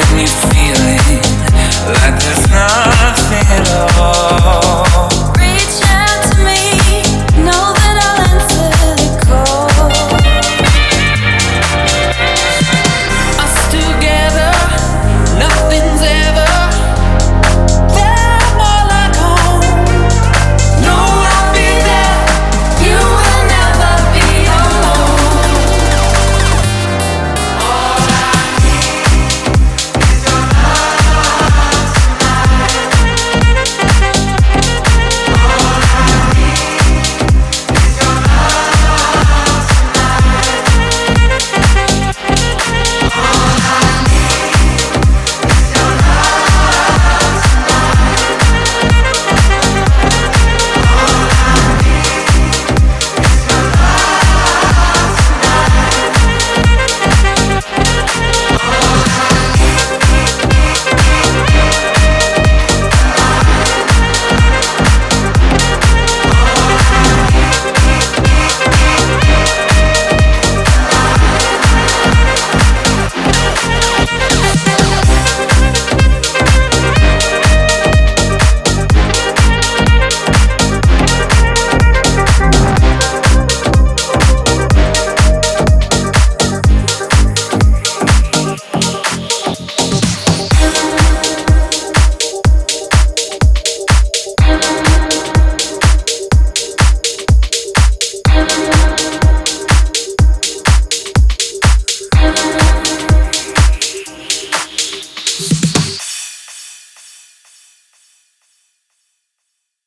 with me.